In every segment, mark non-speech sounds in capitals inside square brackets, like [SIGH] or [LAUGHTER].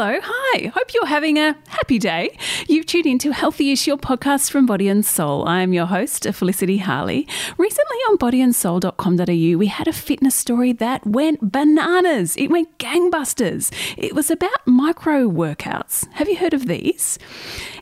Hello, hi. Hope you're having a happy day. You've tuned into Healthyish, your podcast from Body and Soul. I am your host, Felicity Harley. Recently on bodyandsoul.com.au, we had a fitness story that went bananas. It went gangbusters. It was about micro workouts. Have you heard of these?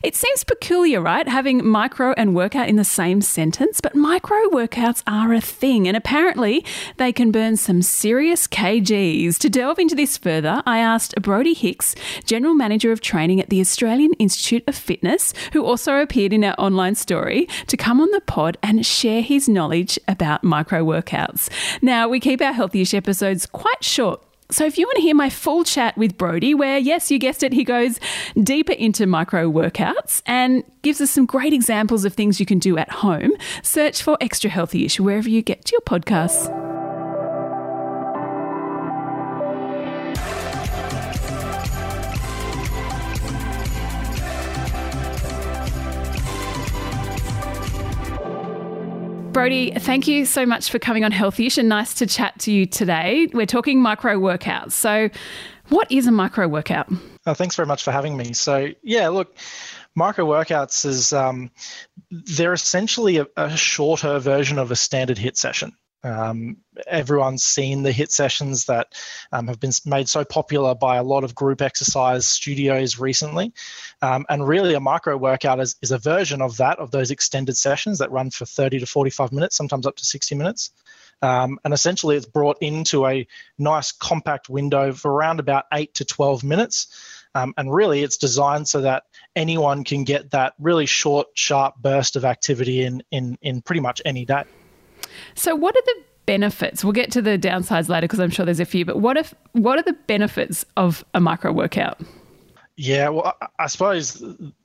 It seems peculiar, right? Having micro and workout in the same sentence, but micro workouts are a thing, and apparently they can burn some serious kgs. To delve into this further, I asked Brody Hicks, General Manager of Training at the Australian Institute of Fitness, who also appeared in our online story, to come on the pod and share his knowledge about micro workouts. Now, we keep our Healthyish episodes quite short. So, if you want to hear my full chat with Brody, where, yes, you guessed it, he goes deeper into micro workouts and gives us some great examples of things you can do at home, search for Extra Healthy Healthyish wherever you get your podcasts. Brodie, thank you so much for coming on Healthyish and nice to chat to you today. We're talking micro workouts. So, what is a micro workout? Oh, thanks very much for having me. So, yeah, look, micro workouts is um, they're essentially a, a shorter version of a standard HIIT session. Um, everyone's seen the HIIT sessions that um, have been made so popular by a lot of group exercise studios recently. Um, and really, a micro workout is, is a version of that, of those extended sessions that run for 30 to 45 minutes, sometimes up to 60 minutes. Um, and essentially, it's brought into a nice compact window for around about 8 to 12 minutes. Um, and really, it's designed so that anyone can get that really short, sharp burst of activity in, in, in pretty much any day. So, what are the benefits? We'll get to the downsides later because I'm sure there's a few. But what if what are the benefits of a micro workout? Yeah, well, I suppose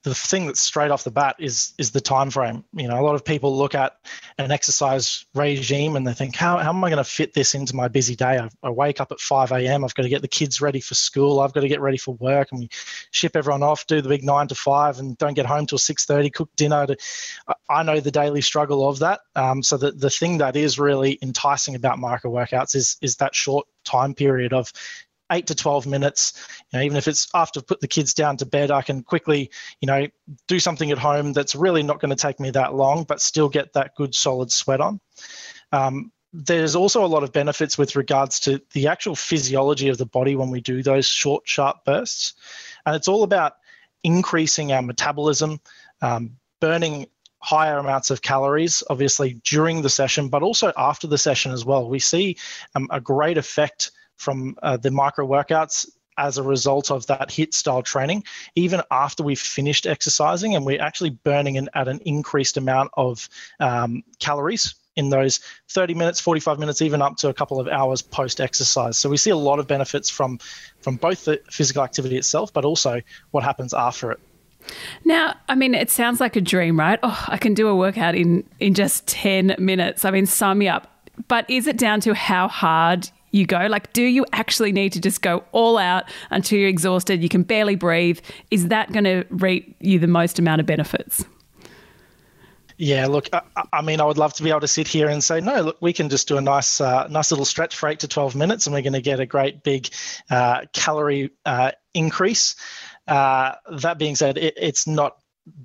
the thing that's straight off the bat is is the time frame. You know, a lot of people look at an exercise regime and they think, how, how am I going to fit this into my busy day? I, I wake up at 5 a.m. I've got to get the kids ready for school. I've got to get ready for work, and we ship everyone off, do the big nine to five, and don't get home till 6:30. Cook dinner. To, I know the daily struggle of that. Um, so the the thing that is really enticing about micro workouts is is that short time period of eight to 12 minutes. You know, even if it's after i put the kids down to bed, I can quickly, you know, do something at home that's really not going to take me that long, but still get that good solid sweat on. Um, there's also a lot of benefits with regards to the actual physiology of the body when we do those short, sharp bursts. And it's all about increasing our metabolism, um, burning higher amounts of calories, obviously during the session, but also after the session as well. We see um, a great effect from uh, the micro workouts as a result of that HIIT style training, even after we've finished exercising and we're actually burning in, at an increased amount of um, calories in those 30 minutes, 45 minutes, even up to a couple of hours post exercise. So we see a lot of benefits from from both the physical activity itself, but also what happens after it. Now, I mean, it sounds like a dream, right? Oh, I can do a workout in in just 10 minutes. I mean, sum me up. But is it down to how hard you go? Like, do you actually need to just go all out until you're exhausted? You can barely breathe. Is that going to reap you the most amount of benefits? Yeah, look, I, I, mean, I would love to be able to sit here and say, no, look, we can just do a nice, uh, nice little stretch for eight to twelve minutes, and we're going to get a great big uh, calorie uh, increase. Uh, that being said, it, it's not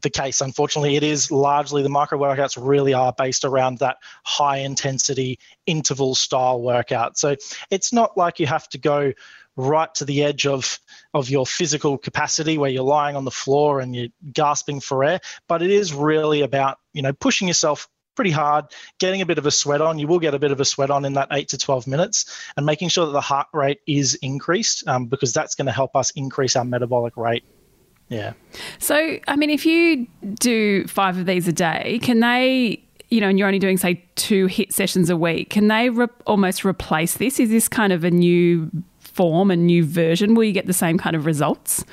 the case. Unfortunately, it is largely the micro workouts really are based around that high intensity interval style workout. So it's not like you have to go right to the edge of of your physical capacity where you're lying on the floor and you're gasping for air, but it is really about, you know, pushing yourself pretty hard, getting a bit of a sweat on. You will get a bit of a sweat on in that eight to 12 minutes, and making sure that the heart rate is increased um, because that's going to help us increase our metabolic rate yeah. So, I mean, if you do five of these a day, can they, you know, and you're only doing, say, two HIIT sessions a week, can they re- almost replace this? Is this kind of a new form, a new version? Will you get the same kind of results?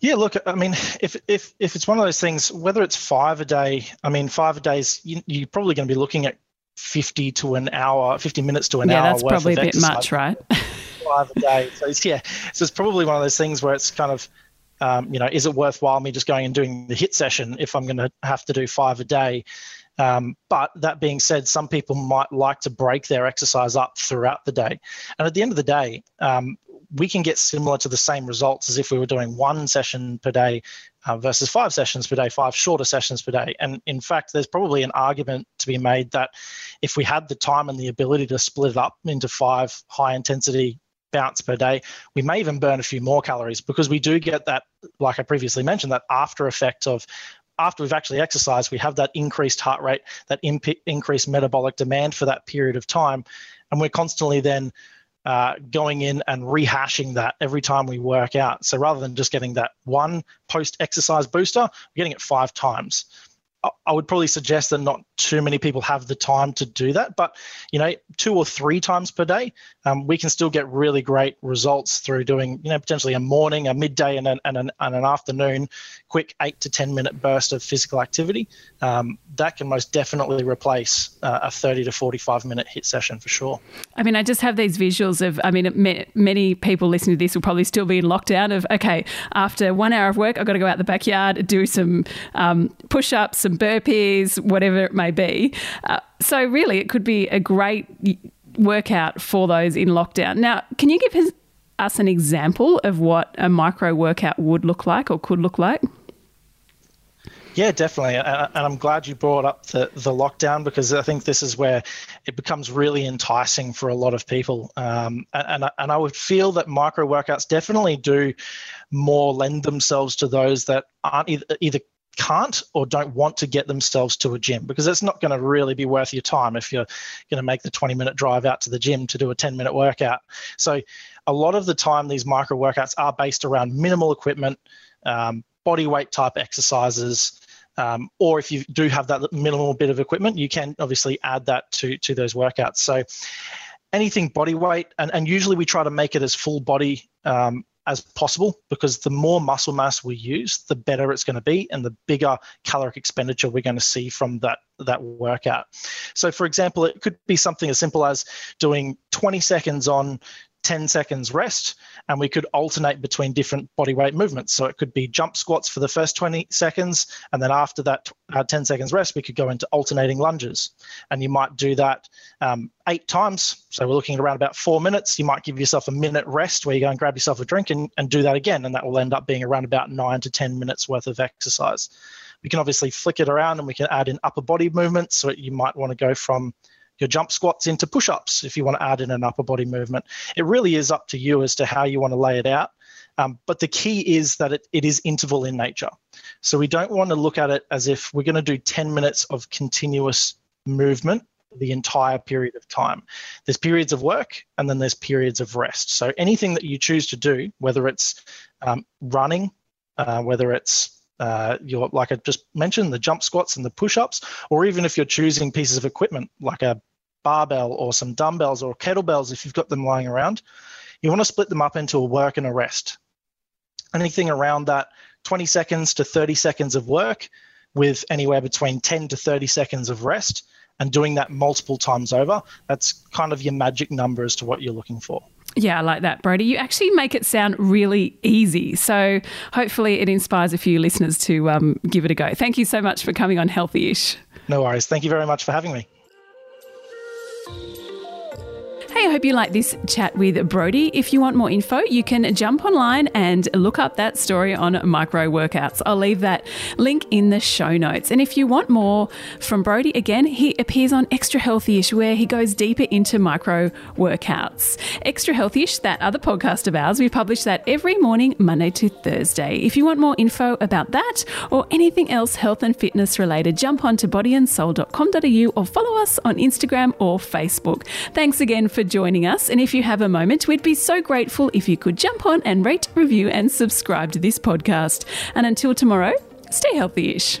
Yeah, look, I mean, if if if it's one of those things, whether it's five a day, I mean, five a day is you, you're probably going to be looking at fifty to an hour, fifty minutes to an yeah, hour. Yeah, that's probably a bit exercise. much, right? [LAUGHS] five a day. So it's, yeah, so it's probably one of those things where it's kind of um, you know, is it worthwhile me just going and doing the HIIT session if I'm going to have to do five a day? Um, but that being said, some people might like to break their exercise up throughout the day. And at the end of the day, um, we can get similar to the same results as if we were doing one session per day uh, versus five sessions per day, five shorter sessions per day. And in fact, there's probably an argument to be made that if we had the time and the ability to split it up into five high intensity bounce per day, we may even burn a few more calories because we do get that, like I previously mentioned, that after effect of after we've actually exercised, we have that increased heart rate, that imp- increased metabolic demand for that period of time. And we're constantly then uh, going in and rehashing that every time we work out. So rather than just getting that one post exercise booster, we're getting it five times. I would probably suggest that not too many people have the time to do that, but you know, two or three times per day, um, we can still get really great results through doing, you know, potentially a morning, a midday, and an, and an, and an afternoon, quick eight to ten minute burst of physical activity. Um, that can most definitely replace uh, a thirty to forty-five minute HIIT session for sure. I mean, I just have these visuals of, I mean, many people listening to this will probably still be in lockdown. Of okay, after one hour of work, I've got to go out the backyard, do some um, push-ups some burpees, whatever it may be. Uh, so, really, it could be a great workout for those in lockdown. Now, can you give us an example of what a micro workout would look like or could look like? Yeah, definitely. And I'm glad you brought up the, the lockdown because I think this is where it becomes really enticing for a lot of people. Um, and, and I would feel that micro workouts definitely do more lend themselves to those that aren't either, either can't or don't want to get themselves to a gym because it's not going to really be worth your time if you're going to make the 20 minute drive out to the gym to do a 10 minute workout. So, a lot of the time, these micro workouts are based around minimal equipment, um, body weight type exercises. Um, or if you do have that minimal bit of equipment, you can obviously add that to to those workouts. So anything body weight, and, and usually we try to make it as full body um, as possible because the more muscle mass we use, the better it's going to be and the bigger caloric expenditure we're going to see from that, that workout. So, for example, it could be something as simple as doing 20 seconds on 10 seconds rest, and we could alternate between different body weight movements. So it could be jump squats for the first 20 seconds, and then after that uh, 10 seconds rest, we could go into alternating lunges. And you might do that um, eight times. So we're looking at around about four minutes. You might give yourself a minute rest where you go and grab yourself a drink and, and do that again, and that will end up being around about nine to 10 minutes worth of exercise. We can obviously flick it around and we can add in upper body movements. So you might want to go from your jump squats into push ups if you want to add in an upper body movement. It really is up to you as to how you want to lay it out. Um, but the key is that it, it is interval in nature. So we don't want to look at it as if we're going to do 10 minutes of continuous movement the entire period of time. There's periods of work and then there's periods of rest. So anything that you choose to do, whether it's um, running, uh, whether it's uh, your like I just mentioned, the jump squats and the push-ups, or even if you're choosing pieces of equipment like a barbell or some dumbbells or kettlebells if you've got them lying around, you want to split them up into a work and a rest. Anything around that 20 seconds to 30 seconds of work with anywhere between 10 to 30 seconds of rest and doing that multiple times over, that's kind of your magic number as to what you're looking for. Yeah, I like that, Brody. You actually make it sound really easy. So hopefully it inspires a few listeners to um, give it a go. Thank you so much for coming on Healthyish. No worries. Thank you very much for having me. Hey, I hope you like this chat with Brody. If you want more info, you can jump online and look up that story on micro workouts. I'll leave that link in the show notes. And if you want more from Brody, again, he appears on Extra Healthyish, where he goes deeper into micro workouts. Extra Healthyish, that other podcast of ours, we publish that every morning, Monday to Thursday. If you want more info about that or anything else health and fitness related, jump on to bodyandsoul.com.au or follow us on Instagram or Facebook. Thanks again for joining us. And if you have a moment, we'd be so grateful if you could jump on and rate, review, and subscribe to this podcast. And until tomorrow, stay healthy ish.